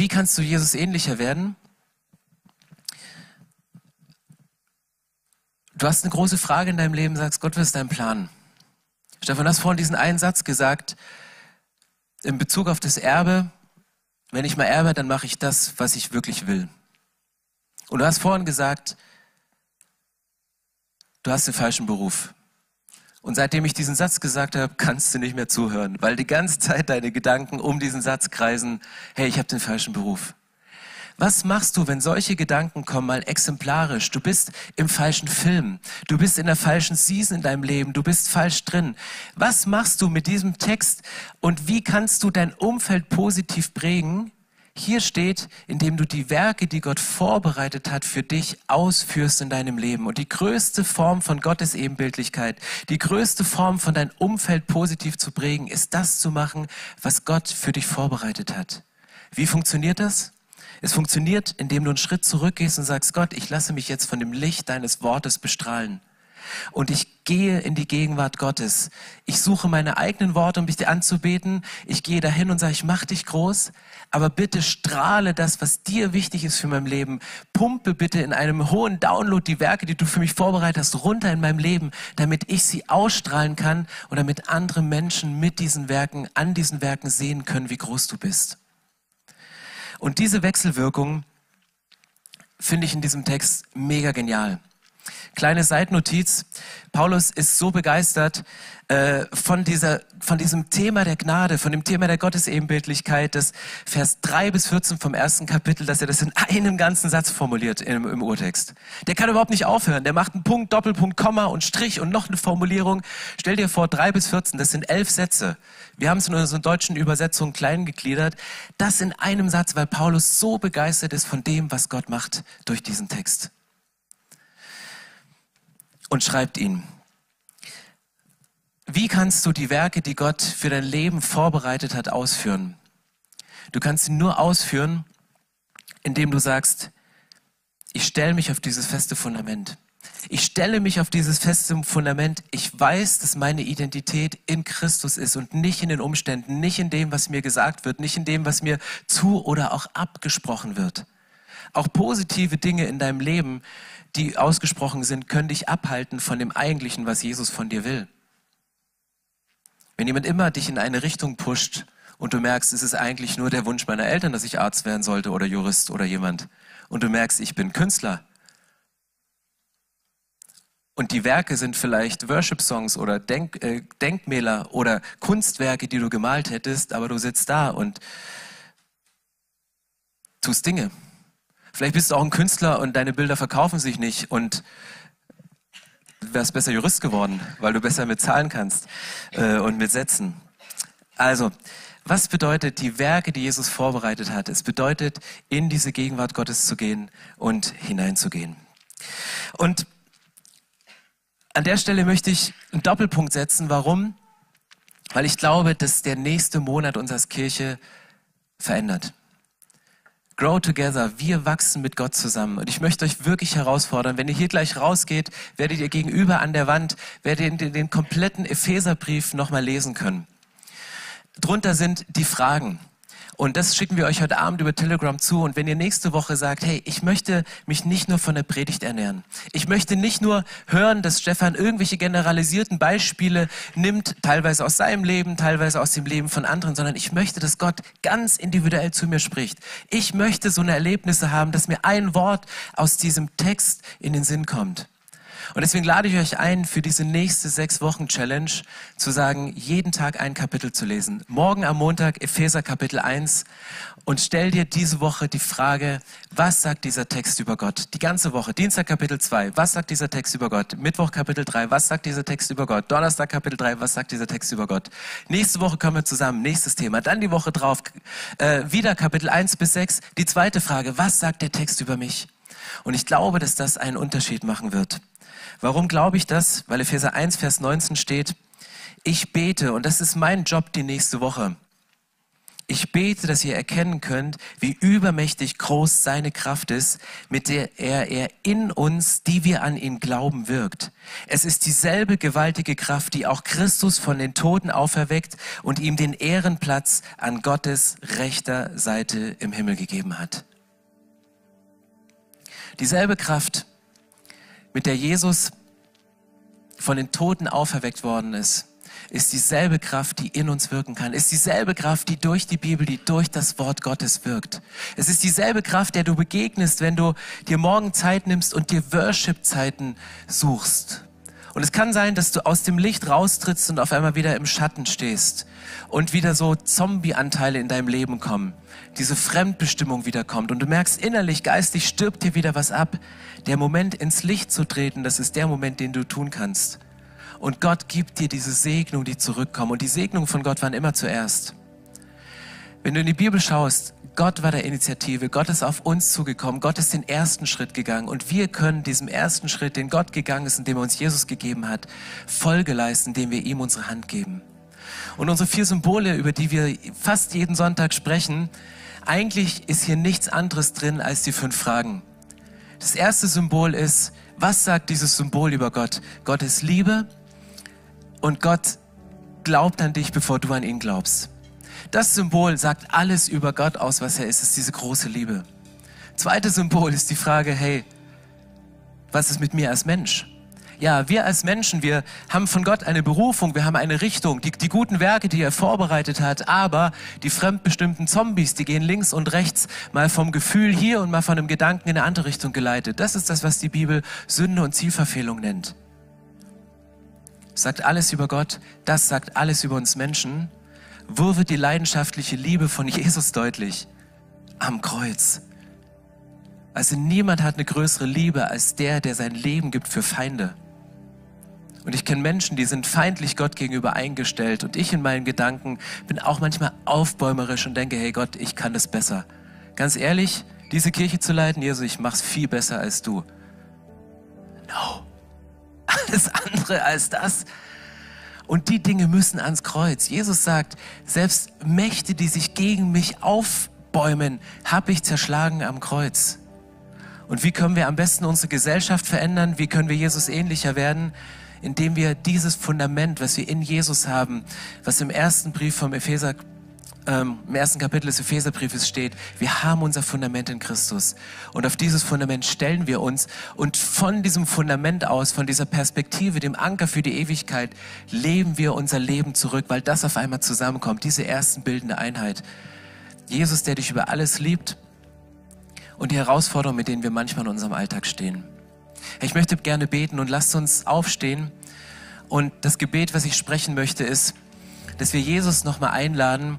[SPEAKER 2] Wie kannst du Jesus ähnlicher werden? Du hast eine große Frage in deinem Leben, sagst, Gott, was ist dein Plan? Stefan, du hast vorhin diesen einen Satz gesagt, in Bezug auf das Erbe, wenn ich mal erbe, dann mache ich das, was ich wirklich will. Und du hast vorhin gesagt, du hast den falschen Beruf. Und seitdem ich diesen Satz gesagt habe, kannst du nicht mehr zuhören, weil die ganze Zeit deine Gedanken um diesen Satz kreisen, hey, ich habe den falschen Beruf. Was machst du, wenn solche Gedanken kommen, mal exemplarisch? Du bist im falschen Film. Du bist in der falschen Season in deinem Leben. Du bist falsch drin. Was machst du mit diesem Text und wie kannst du dein Umfeld positiv prägen, hier steht, indem du die Werke, die Gott vorbereitet hat für dich, ausführst in deinem Leben. Und die größte Form von Gottes Ebenbildlichkeit, die größte Form von deinem Umfeld positiv zu prägen, ist das zu machen, was Gott für dich vorbereitet hat. Wie funktioniert das? Es funktioniert, indem du einen Schritt zurückgehst und sagst, Gott, ich lasse mich jetzt von dem Licht deines Wortes bestrahlen. Und ich gehe in die Gegenwart Gottes. Ich suche meine eigenen Worte, um dich anzubeten. Ich gehe dahin und sage, ich mach dich groß, aber bitte strahle das, was dir wichtig ist für mein Leben. Pumpe bitte in einem hohen Download die Werke, die du für mich vorbereitet hast, runter in meinem Leben, damit ich sie ausstrahlen kann und damit andere Menschen mit diesen Werken, an diesen Werken sehen können, wie groß du bist. Und diese Wechselwirkung finde ich in diesem Text mega genial. Kleine Seitnotiz. Paulus ist so begeistert äh, von, dieser, von diesem Thema der Gnade, von dem Thema der Gottesebenbildlichkeit, das Vers 3 bis 14 vom ersten Kapitel, dass er das in einem ganzen Satz formuliert im, im Urtext. Der kann überhaupt nicht aufhören. Der macht einen Punkt, Doppelpunkt, Komma und Strich und noch eine Formulierung. Stell dir vor, 3 bis 14, das sind elf Sätze. Wir haben es in unserer deutschen Übersetzung klein gegliedert. Das in einem Satz, weil Paulus so begeistert ist von dem, was Gott macht durch diesen Text und schreibt ihn. Wie kannst du die Werke, die Gott für dein Leben vorbereitet hat, ausführen? Du kannst ihn nur ausführen, indem du sagst, ich stelle mich auf dieses feste Fundament. Ich stelle mich auf dieses feste Fundament. Ich weiß, dass meine Identität in Christus ist und nicht in den Umständen, nicht in dem, was mir gesagt wird, nicht in dem, was mir zu oder auch abgesprochen wird. Auch positive Dinge in deinem Leben, die ausgesprochen sind, können dich abhalten von dem Eigentlichen, was Jesus von dir will. Wenn jemand immer dich in eine Richtung pusht und du merkst, es ist eigentlich nur der Wunsch meiner Eltern, dass ich Arzt werden sollte oder Jurist oder jemand, und du merkst, ich bin Künstler, und die Werke sind vielleicht Worship-Songs oder Denk, äh, Denkmäler oder Kunstwerke, die du gemalt hättest, aber du sitzt da und tust Dinge. Vielleicht bist du auch ein Künstler und deine Bilder verkaufen sich nicht und wärst besser Jurist geworden, weil du besser mit Zahlen kannst äh, und mit Sätzen. Also, was bedeutet die Werke, die Jesus vorbereitet hat? Es bedeutet, in diese Gegenwart Gottes zu gehen und hineinzugehen. Und an der Stelle möchte ich einen Doppelpunkt setzen. Warum? Weil ich glaube, dass der nächste Monat uns als Kirche verändert. Grow together. Wir wachsen mit Gott zusammen. Und ich möchte euch wirklich herausfordern, wenn ihr hier gleich rausgeht, werdet ihr gegenüber an der Wand, werdet ihr den, kompletten Epheserbrief nochmal lesen können. Drunter sind die Fragen. Und das schicken wir euch heute Abend über Telegram zu. Und wenn ihr nächste Woche sagt, hey, ich möchte mich nicht nur von der Predigt ernähren. Ich möchte nicht nur hören, dass Stefan irgendwelche generalisierten Beispiele nimmt, teilweise aus seinem Leben, teilweise aus dem Leben von anderen, sondern ich möchte, dass Gott ganz individuell zu mir spricht. Ich möchte so eine Erlebnisse haben, dass mir ein Wort aus diesem Text in den Sinn kommt. Und deswegen lade ich euch ein, für diese nächste sechs Wochen Challenge zu sagen, jeden Tag ein Kapitel zu lesen. Morgen am Montag Epheser Kapitel 1 und stell dir diese Woche die Frage, was sagt dieser Text über Gott? Die ganze Woche. Dienstag Kapitel 2, was sagt dieser Text über Gott? Mittwoch Kapitel 3, was sagt dieser Text über Gott? Donnerstag Kapitel 3, was sagt dieser Text über Gott? Nächste Woche kommen wir zusammen, nächstes Thema. Dann die Woche drauf, äh, wieder Kapitel 1 bis 6. Die zweite Frage, was sagt der Text über mich? Und ich glaube, dass das einen Unterschied machen wird. Warum glaube ich das? Weil Epheser 1, Vers 19 steht, ich bete, und das ist mein Job die nächste Woche. Ich bete, dass ihr erkennen könnt, wie übermächtig groß seine Kraft ist, mit der er, er in uns, die wir an ihn glauben, wirkt. Es ist dieselbe gewaltige Kraft, die auch Christus von den Toten auferweckt und ihm den Ehrenplatz an Gottes rechter Seite im Himmel gegeben hat. Dieselbe Kraft, mit der Jesus von den Toten auferweckt worden ist, ist dieselbe Kraft, die in uns wirken kann. Ist dieselbe Kraft, die durch die Bibel, die durch das Wort Gottes wirkt. Es ist dieselbe Kraft, der du begegnest, wenn du dir morgen Zeit nimmst und dir Worship-Zeiten suchst. Und es kann sein, dass du aus dem Licht raustrittst und auf einmal wieder im Schatten stehst und wieder so Zombie-Anteile in deinem Leben kommen. Diese Fremdbestimmung wiederkommt und du merkst innerlich, geistig stirbt dir wieder was ab. Der Moment ins Licht zu treten, das ist der Moment, den du tun kannst. Und Gott gibt dir diese Segnung, die zurückkommen. Und die Segnungen von Gott waren immer zuerst. Wenn du in die Bibel schaust, Gott war der Initiative, Gott ist auf uns zugekommen, Gott ist den ersten Schritt gegangen und wir können diesem ersten Schritt, den Gott gegangen ist, indem er uns Jesus gegeben hat, Folge leisten, indem wir ihm unsere Hand geben. Und unsere vier Symbole, über die wir fast jeden Sonntag sprechen, eigentlich ist hier nichts anderes drin als die fünf Fragen. Das erste Symbol ist, was sagt dieses Symbol über Gott? Gott ist Liebe und Gott glaubt an dich, bevor du an ihn glaubst. Das Symbol sagt alles über Gott aus, was er ist. Ist diese große Liebe. Zweites Symbol ist die Frage, hey, was ist mit mir als Mensch? Ja, wir als Menschen, wir haben von Gott eine Berufung, wir haben eine Richtung, die, die guten Werke, die er vorbereitet hat, aber die fremdbestimmten Zombies, die gehen links und rechts, mal vom Gefühl hier und mal von einem Gedanken in eine andere Richtung geleitet. Das ist das, was die Bibel Sünde und Zielverfehlung nennt. sagt alles über Gott, das sagt alles über uns Menschen. Wo wird die leidenschaftliche Liebe von Jesus deutlich? Am Kreuz. Also niemand hat eine größere Liebe als der, der sein Leben gibt für Feinde. Und ich kenne Menschen, die sind feindlich Gott gegenüber eingestellt. Und ich in meinen Gedanken bin auch manchmal aufbäumerisch und denke, hey Gott, ich kann das besser. Ganz ehrlich, diese Kirche zu leiten, Jesus, ich mach's viel besser als du. No. <laughs> Alles andere als das. Und die Dinge müssen ans Kreuz. Jesus sagt, selbst Mächte, die sich gegen mich aufbäumen, habe ich zerschlagen am Kreuz. Und wie können wir am besten unsere Gesellschaft verändern? Wie können wir Jesus ähnlicher werden? Indem wir dieses Fundament, was wir in Jesus haben, was im ersten Brief vom Epheser ähm, im ersten Kapitel des Epheserbriefes steht, wir haben unser Fundament in Christus. Und auf dieses Fundament stellen wir uns. Und von diesem Fundament aus, von dieser Perspektive, dem Anker für die Ewigkeit, leben wir unser Leben zurück, weil das auf einmal zusammenkommt, diese ersten bildende Einheit. Jesus, der dich über alles liebt und die Herausforderungen, mit denen wir manchmal in unserem Alltag stehen. Ich möchte gerne beten und lasst uns aufstehen. Und das Gebet, was ich sprechen möchte, ist, dass wir Jesus nochmal einladen,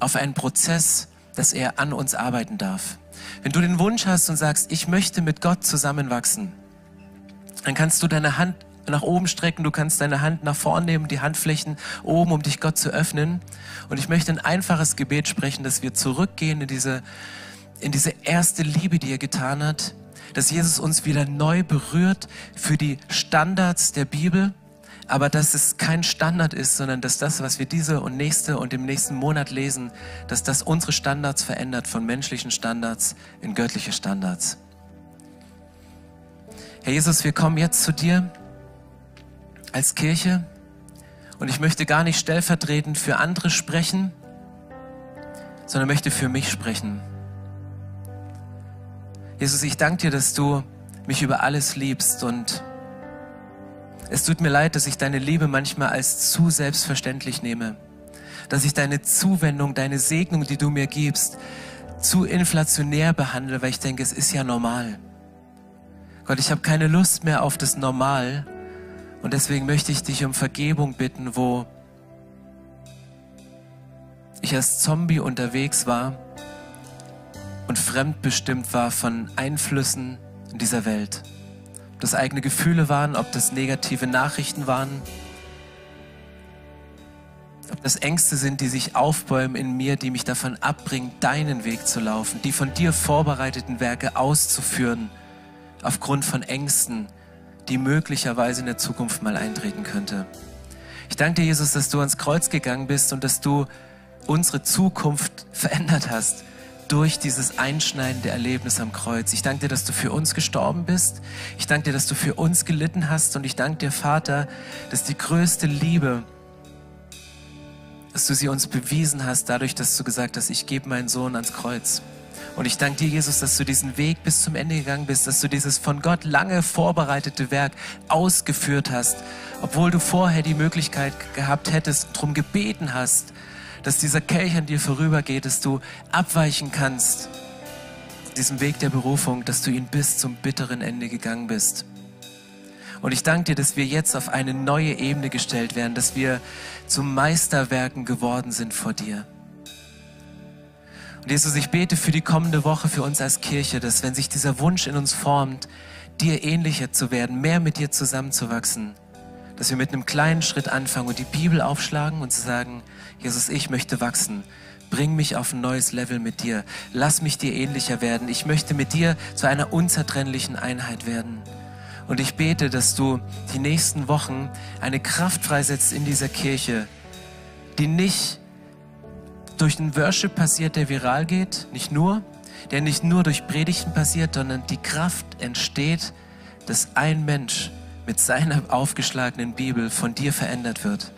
[SPEAKER 2] auf einen Prozess, dass er an uns arbeiten darf. Wenn du den Wunsch hast und sagst, ich möchte mit Gott zusammenwachsen, dann kannst du deine Hand nach oben strecken, du kannst deine Hand nach vorn nehmen, die Handflächen oben, um dich Gott zu öffnen. Und ich möchte ein einfaches Gebet sprechen, dass wir zurückgehen in diese, in diese erste Liebe, die er getan hat, dass Jesus uns wieder neu berührt für die Standards der Bibel, aber dass es kein Standard ist, sondern dass das, was wir diese und nächste und im nächsten Monat lesen, dass das unsere Standards verändert von menschlichen Standards in göttliche Standards. Herr Jesus, wir kommen jetzt zu dir als Kirche und ich möchte gar nicht stellvertretend für andere sprechen, sondern möchte für mich sprechen. Jesus, ich danke dir, dass du mich über alles liebst und es tut mir leid, dass ich deine Liebe manchmal als zu selbstverständlich nehme. Dass ich deine Zuwendung, deine Segnung, die du mir gibst, zu inflationär behandle, weil ich denke, es ist ja normal. Gott, ich habe keine Lust mehr auf das Normal und deswegen möchte ich dich um Vergebung bitten, wo ich als Zombie unterwegs war und fremdbestimmt war von Einflüssen in dieser Welt das eigene Gefühle waren, ob das negative Nachrichten waren, ob das Ängste sind, die sich aufbäumen in mir, die mich davon abbringen, deinen Weg zu laufen, die von dir vorbereiteten Werke auszuführen, aufgrund von Ängsten, die möglicherweise in der Zukunft mal eintreten könnte. Ich danke dir, Jesus, dass du ans Kreuz gegangen bist und dass du unsere Zukunft verändert hast durch dieses einschneidende Erlebnis am Kreuz. Ich danke dir, dass du für uns gestorben bist. Ich danke dir, dass du für uns gelitten hast. Und ich danke dir, Vater, dass die größte Liebe, dass du sie uns bewiesen hast, dadurch, dass du gesagt hast, ich gebe meinen Sohn ans Kreuz. Und ich danke dir, Jesus, dass du diesen Weg bis zum Ende gegangen bist, dass du dieses von Gott lange vorbereitete Werk ausgeführt hast, obwohl du vorher die Möglichkeit gehabt hättest, darum gebeten hast, dass dieser Kelch an dir vorübergeht, dass du abweichen kannst, diesem Weg der Berufung, dass du ihn bis zum bitteren Ende gegangen bist. Und ich danke dir, dass wir jetzt auf eine neue Ebene gestellt werden, dass wir zu Meisterwerken geworden sind vor dir. Und Jesus, ich bete für die kommende Woche für uns als Kirche, dass wenn sich dieser Wunsch in uns formt, dir ähnlicher zu werden, mehr mit dir zusammenzuwachsen, dass wir mit einem kleinen Schritt anfangen und die Bibel aufschlagen und zu sagen, Jesus, ich möchte wachsen. Bring mich auf ein neues Level mit dir. Lass mich dir ähnlicher werden. Ich möchte mit dir zu einer unzertrennlichen Einheit werden. Und ich bete, dass du die nächsten Wochen eine Kraft freisetzt in dieser Kirche, die nicht durch den Worship passiert, der viral geht, nicht nur, der nicht nur durch Predigten passiert, sondern die Kraft entsteht, dass ein Mensch mit seiner aufgeschlagenen Bibel von dir verändert wird.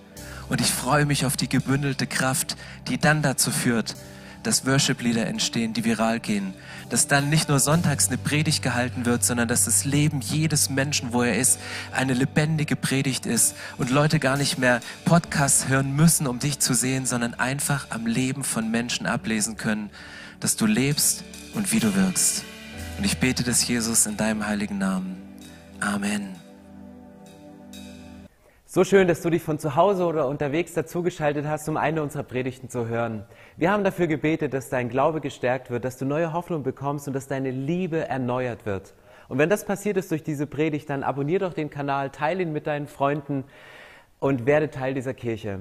[SPEAKER 2] Und ich freue mich auf die gebündelte Kraft, die dann dazu führt, dass Worship-Lieder entstehen, die viral gehen. Dass dann nicht nur sonntags eine Predigt gehalten wird, sondern dass das Leben jedes Menschen, wo er ist, eine lebendige Predigt ist und Leute gar nicht mehr Podcasts hören müssen, um dich zu sehen, sondern einfach am Leben von Menschen ablesen können, dass du lebst und wie du wirkst. Und ich bete das, Jesus, in deinem heiligen Namen. Amen.
[SPEAKER 3] So schön, dass du dich von zu Hause oder unterwegs dazugeschaltet hast, um eine unserer Predigten zu hören. Wir haben dafür gebetet, dass dein Glaube gestärkt wird, dass du neue Hoffnung bekommst und dass deine Liebe erneuert wird. Und wenn das passiert ist durch diese Predigt, dann abonnier doch den Kanal, teile ihn mit deinen Freunden und werde Teil dieser Kirche.